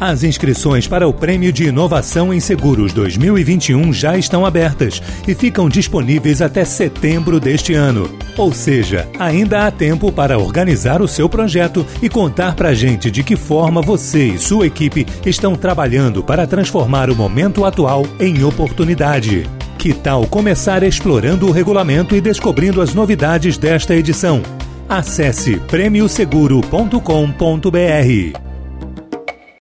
As inscrições para o Prêmio de Inovação em Seguros 2021 já estão abertas e ficam disponíveis até setembro deste ano. Ou seja, ainda há tempo para organizar o seu projeto e contar para a gente de que forma você e sua equipe estão trabalhando para transformar o momento atual em oportunidade. Que tal começar explorando o regulamento e descobrindo as novidades desta edição? Acesse prêmioseguro.com.br.